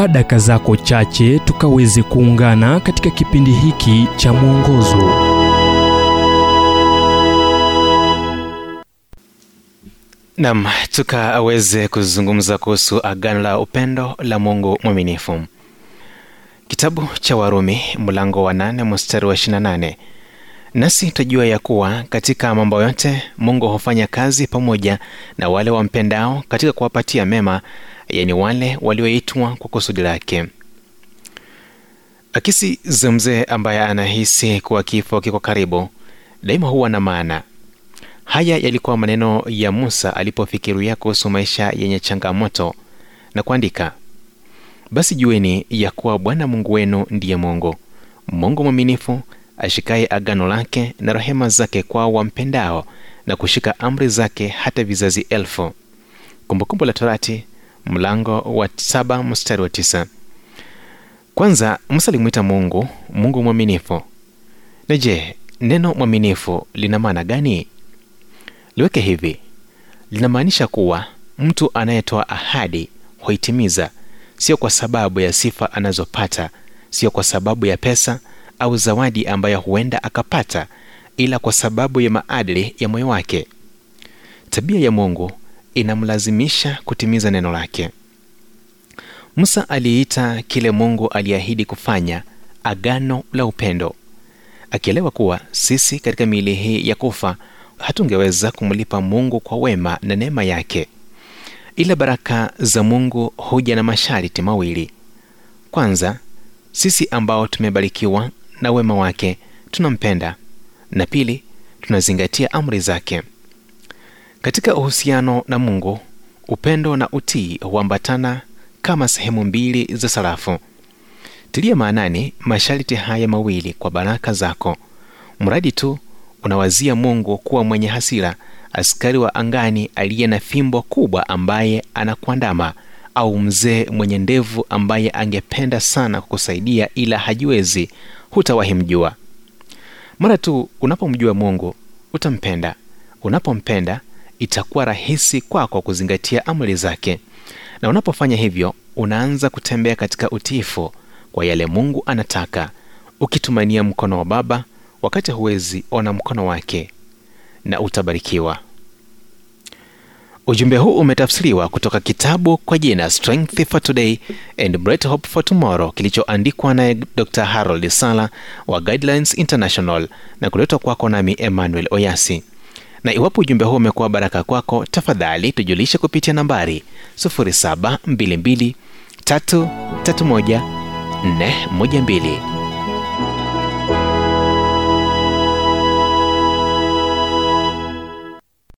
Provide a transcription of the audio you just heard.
chukua daka zako chache tukaweze kuungana katika kipindi hiki cha mwongozo. Nam tukaweze kuzungumza kuhusu agano la upendo la mungu mwaminifu. Kitabu cha warumi mlango wa 8 mstari wa 28 nasi twajua ya kuwa katika mambo yote mungu hufanya kazi pamoja na wale wampendao katika kuwapatia mema yani wale walioitwa kwa kusudi lake. Akisi za mzee ambaye anahisi kuwa kifo kiko karibu daima huwa na maana. Haya yalikuwa maneno ya musa alipofikiria kuhusu maisha yenye changamoto na kuandika basi jueni ya kuwa bwana mungu wenu ndiye mungu mungu mwaminifu ashikaye agano lake na rehema zake kwao wampendao na kushika amri zake hata vizazi elfu. Kumbukumbu la torati mlango wa saba mstari wa tisa. Kwanza musa alimwita mungu mungu mwaminifu. Na je neno mwaminifu lina maana gani? Liweke hivi. Linamaanisha kuwa mtu anayetoa ahadi huitimiza. Sio kwa sababu ya sifa anazopata sio kwa sababu ya pesa au zawadi ambayo huenda akapata ila kwa sababu ya maadili ya moyo wake. Tabia ya mungu inamlazimisha kutimiza neno lake. Musa aliita kile mungu aliahidi kufanya agano la upendo. Akielewa kuwa sisi katika miili hii ya kufa hatungeweza kumlipa mungu kwa wema na neema yake. Ila baraka za mungu huja na masharti mawili. Kwanza sisi ambao tumebarikiwa na wema wake tunampenda. Na pili tunazingatia amri zake katika uhusiano na mungu upendo na utii huambatana kama sehemu mbili za sarafu. Tilia maanani masharti haya mawili kwa baraka zako. Mradi tu unawazia mungu kuwa mwenye hasira askari wa angani aliye na fimbo kubwa ambaye anakuandama au mzee mwenye ndevu ambaye angependa sana kukusaidia ila hajiwezi hutawahi mjua mara tu unapomjua mungu utampenda. Unapompenda itakuwa rahisi kwako kuzingatia amri zake. Na unapofanya hivyo unaanza kutembea katika utiifu kwa yale mungu anataka ukitumania mkono wa baba wakati huwezi ona mkono wake na utabarikiwa. Ujumbe huu umetafsiriwa kutoka kitabu kwa jina strength for today and bright hope for tomorrow kilichoandikwa naye dr harold sala wa guidelines international na kuletwa kwako nami emmanuel oyasi na iwapo ujumbe huu umekuwa baraka kwako tafadhali tujulishe kupitia nambari 0722 331 412